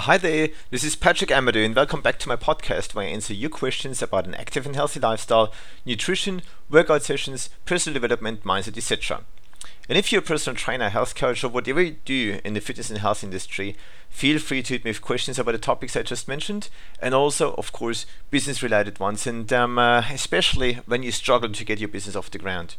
Hi there, this is Patrick Amadeu, and welcome back to my podcast where I answer your questions about an active and healthy lifestyle, nutrition, workout sessions, personal development, mindset, etc. And if you're a personal trainer, health coach, or whatever you do in the fitness and health industry, feel free to hit me with questions about the topics I just mentioned, and also, of course, business related ones, and um, uh, especially when you struggle to get your business off the ground.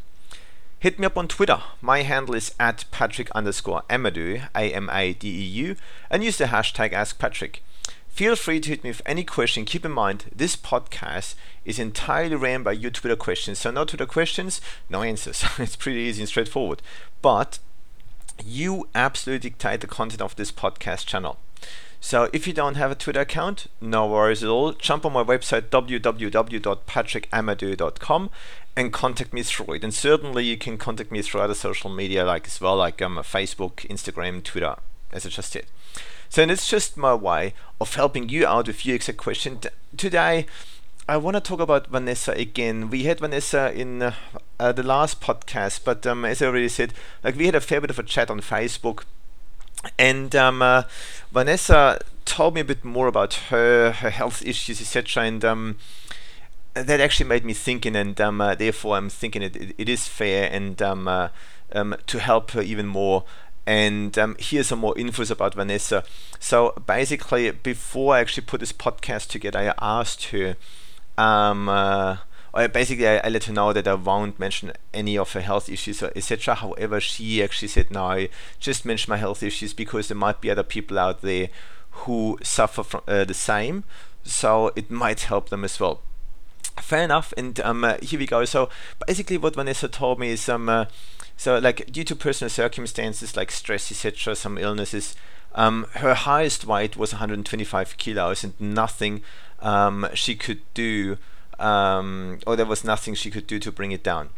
Hit me up on Twitter. My handle is at Patrick underscore Amadeu, A M A D E U, and use the hashtag AskPatrick. Feel free to hit me with any question. Keep in mind, this podcast is entirely ran by your Twitter questions. So, no Twitter questions, no answers. it's pretty easy and straightforward. But you absolutely dictate the content of this podcast channel. So if you don't have a Twitter account, no worries at all. Jump on my website www.patrickamadeu.com and contact me through it. And certainly you can contact me through other social media like as well, like um, Facebook, Instagram, Twitter, as I just said. So and it's just my way of helping you out with your exact question. Today, I want to talk about Vanessa again. We had Vanessa in uh, uh, the last podcast, but um, as I already said, like we had a fair bit of a chat on Facebook, and um, uh, Vanessa told me a bit more about her her health issues, etc. And um, that actually made me thinking, and um, uh, therefore I'm thinking it, it, it is fair and um, uh, um, to help her even more. And um, here's some more infos about Vanessa. So basically, before I actually put this podcast together, I asked her. Uh, basically, I, I, let her know that I won't mention any of her health issues, or etc. However, she actually said, "No, I just mention my health issues because there might be other people out there who suffer from uh, the same, so it might help them as well." fair enough. And um, uh, here we go. So basically, what Vanessa told me is um, uh, so like due to personal circumstances like stress, etc., some illnesses. Um, her highest weight was 125 kilos, and nothing um, she could do, um, or there was nothing she could do to bring it down.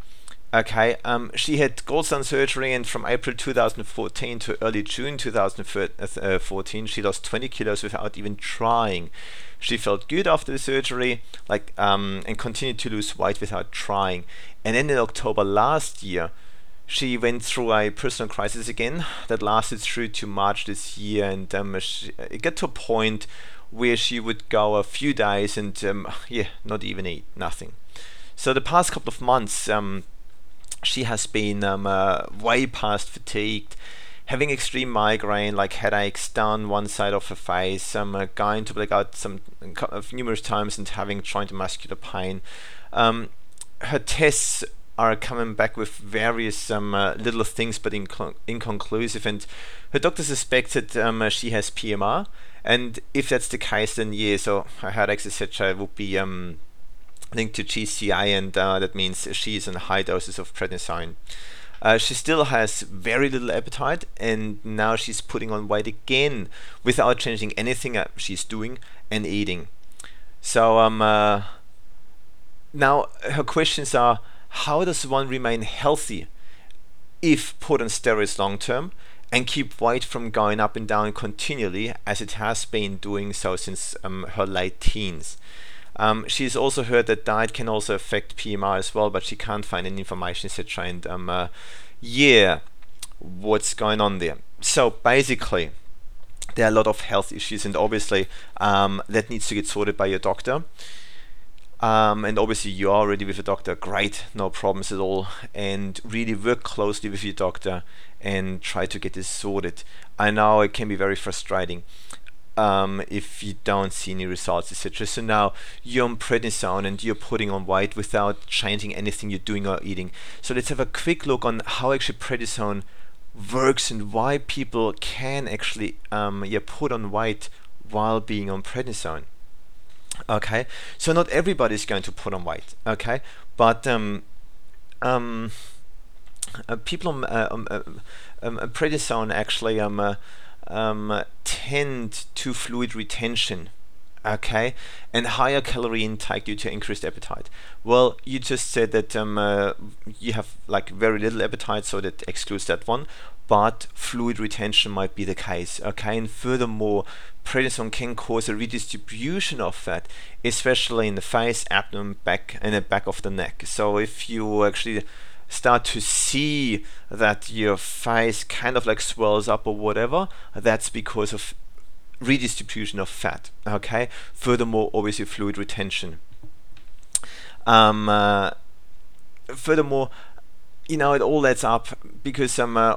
Okay, um, she had gallstone surgery, and from April 2014 to early June 2014, she lost 20 kilos without even trying. She felt good after the surgery, like, um, and continued to lose weight without trying. And then in October last year, she went through a personal crisis again that lasted through to March this year, and um, she, it got to a point where she would go a few days and um, yeah, not even eat, nothing. So the past couple of months, um, she has been um, uh, way past fatigued, having extreme migraine, like headaches down one side of her face, um, uh, going to black out some uh, numerous times and having joint muscular pain. Um, her tests are coming back with various um, uh, little things, but inco- inconclusive. And her doctor suspected um, uh, she has PMR, and if that's the case, then yeah, so her headaches etc. would be um, linked to GCI, and uh, that means she is on high doses of prednisone. Uh, she still has very little appetite, and now she's putting on weight again without changing anything she's doing and eating. So um, uh, now her questions are: How does one remain healthy if put on steroids long term? and keep weight from going up and down continually as it has been doing so since um, her late teens. Um, she's also heard that diet can also affect PMR as well, but she can't find any information, etc. And um, uh, yeah, what's going on there? So basically, there are a lot of health issues, and obviously um, that needs to get sorted by your doctor. Um, and obviously, you are already with a doctor. Great, no problems at all. And really work closely with your doctor and try to get this sorted. I know it can be very frustrating um, if you don't see any results, etc. So now you're on prednisone and you're putting on weight without changing anything you're doing or eating. So let's have a quick look on how actually prednisone works and why people can actually um, yeah, put on weight while being on prednisone. Okay, so not everybody is going to put on weight. Okay, but um, um, uh, people on uh, um, uh, um, prednisone actually um, uh, um, tend to fluid retention okay and higher calorie intake due to increased appetite. Well you just said that um, uh, you have like very little appetite so that excludes that one but fluid retention might be the case okay? And furthermore prednisone can cause a redistribution of fat especially in the face abdomen back and the back of the neck. So if you actually start to see that your face kind of like swells up or whatever, that's because of redistribution of fat. Okay. Furthermore, obviously fluid retention. Um, uh, furthermore, you know it all adds up because um, uh,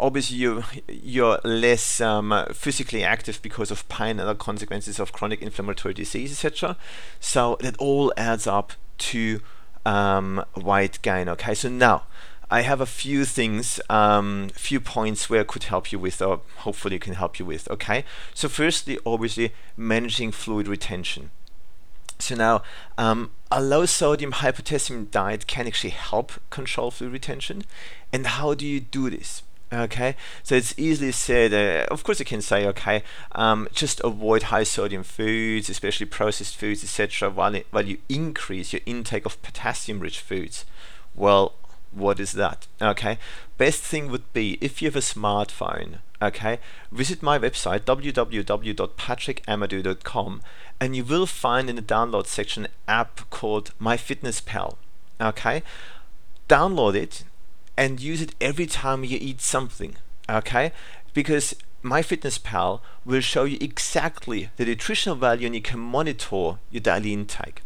obviously you you're less um, physically active because of pain and other consequences of chronic inflammatory disease, etc. So that all adds up to um, weight gain. Okay, so now I have a few things, um, few points where I could help you with, or hopefully can help you with. Okay, so firstly, obviously managing fluid retention. So now, um, a low sodium, high potassium diet can actually help control fluid retention. And how do you do this? Okay, so it's easily said. Uh, of course, you can say, okay, um, just avoid high sodium foods, especially processed foods, etc., while while you increase your intake of potassium-rich foods. Well, what is that? Okay, best thing would be if you have a smartphone. Okay, visit my website www.patrickamadeu.com and you will find in the download section an app called MyFitnessPal. Okay, download it and use it every time you eat something. Okay, because MyFitnessPal will show you exactly the nutritional value and you can monitor your daily intake.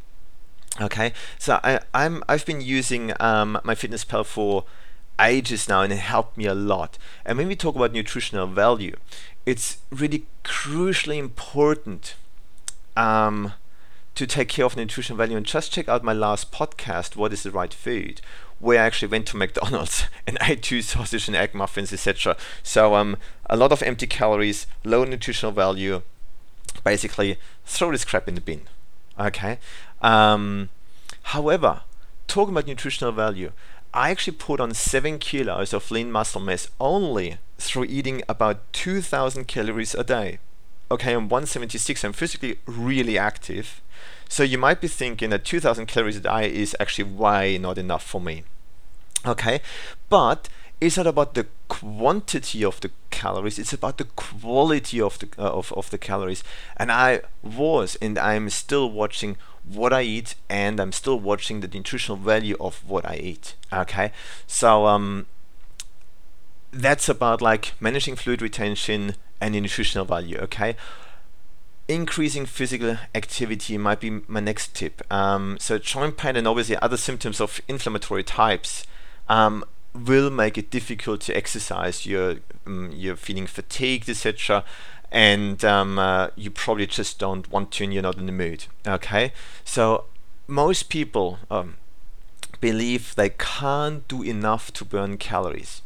Okay, so I, I'm I've been using um, MyFitnessPal for ages now and it helped me a lot. And when we talk about nutritional value, it's really crucially important um, to take care of nutritional value. And just check out my last podcast, What is the Right Food, where I actually went to McDonald's and ate two sausage and egg muffins, etc. So um, a lot of empty calories, low nutritional value. Basically, throw this crap in the bin. Okay. Um, however, talking about nutritional value, I actually put on 7 kilos of lean muscle mass only through eating about 2000 calories a day. Okay, I'm 176, I'm physically really active. So you might be thinking that 2000 calories a day is actually way not enough for me. Okay, but it's not about the quantity of the calories, it's about the quality of the, uh, of, of the calories. And I was and I'm still watching what I eat and I'm still watching the nutritional value of what I eat. Okay, so um, that's about like managing fluid retention and nutritional value. Okay, increasing physical activity might be my next tip. Um, so joint pain and obviously other symptoms of inflammatory types. Um, will make it difficult to exercise. You're um, you're feeling fatigued, etc and um, uh, you probably just don't want to and you're not in the mood. Okay, so most people um, believe they can't do enough to burn calories.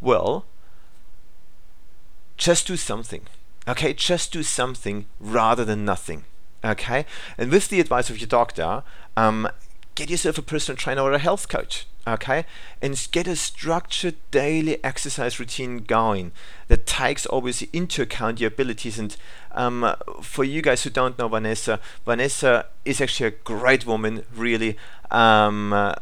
Well, just do something. Okay, just do something rather than nothing. Okay, and with the advice of your doctor, um, get yourself a personal trainer or a health coach okay? And get a structured daily exercise routine going that takes obviously into account your abilities. And um, for you guys who don't know vanessa vanessa is actually a great woman really um, uh,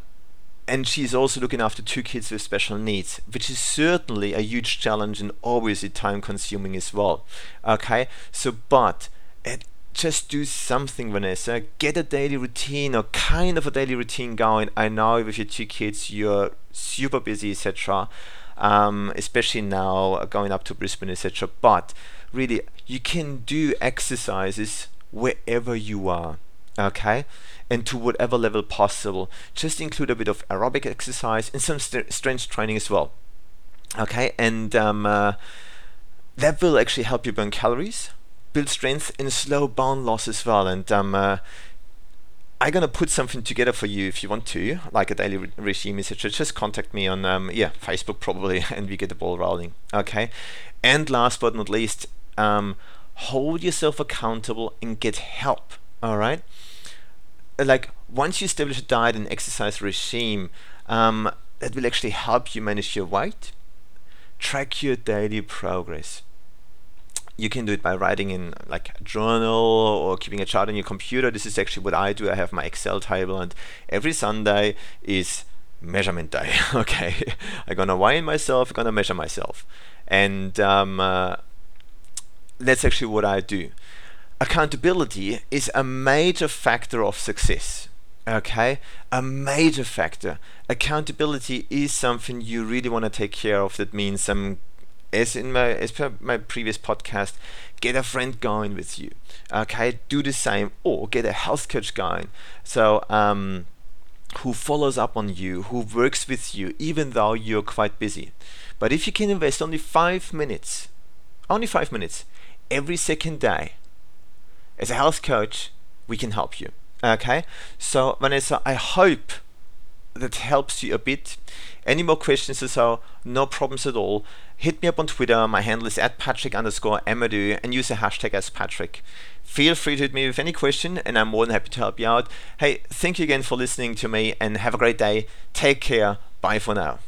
and she's also looking after two kids with special needs, which is certainly a huge challenge and obviously time consuming as well. Okay, so but at just do something, Vanessa. Get a daily routine or kind of a daily routine going. I know with your two kids, you're super busy, etc. Um, especially now going up to Brisbane, etc. But really, you can do exercises wherever you are, okay? And to whatever level possible. Just include a bit of aerobic exercise and some st- strength training as well, okay? And um, uh, that will actually help you burn calories build strength and slow bone loss as well. And um, uh, I'm gonna put something together for you if you want to, like a daily re- regime, etc. Just contact me on um, yeah Facebook probably, and we get the ball rolling. Okay. And last but not least, um, hold yourself accountable and get help. All right. Like once you establish a diet and exercise regime, um, that will actually help you manage your weight, track your daily progress you can do it by writing in like a journal or keeping a chart on your computer. This is actually what I do. I have my Excel table, and every Sunday is measurement day. okay, I'm gonna weigh myself. I'm gonna measure myself, and um, uh, that's actually what I do. Accountability is a major factor of success. Okay, a major factor. Accountability is something you really want to take care of. That means some as in my as per my previous podcast, get a friend going with you. Okay, do the same, or get a health coach going. So, um, who follows up on you, who works with you, even though you're quite busy. But if you can invest only five minutes, only five minutes every second day, as a health coach, we can help you. Okay, so Vanessa, I hope that helps you a bit. Any more questions or so, no problems at all. Hit me up on Twitter. My handle is at Patrick underscore Amadeu and use the hashtag AskPatrick. Feel free to hit me with any question and I'm more than happy to help you out. Hey, thank you again for listening to me and have a great day. Take care. Bye for now.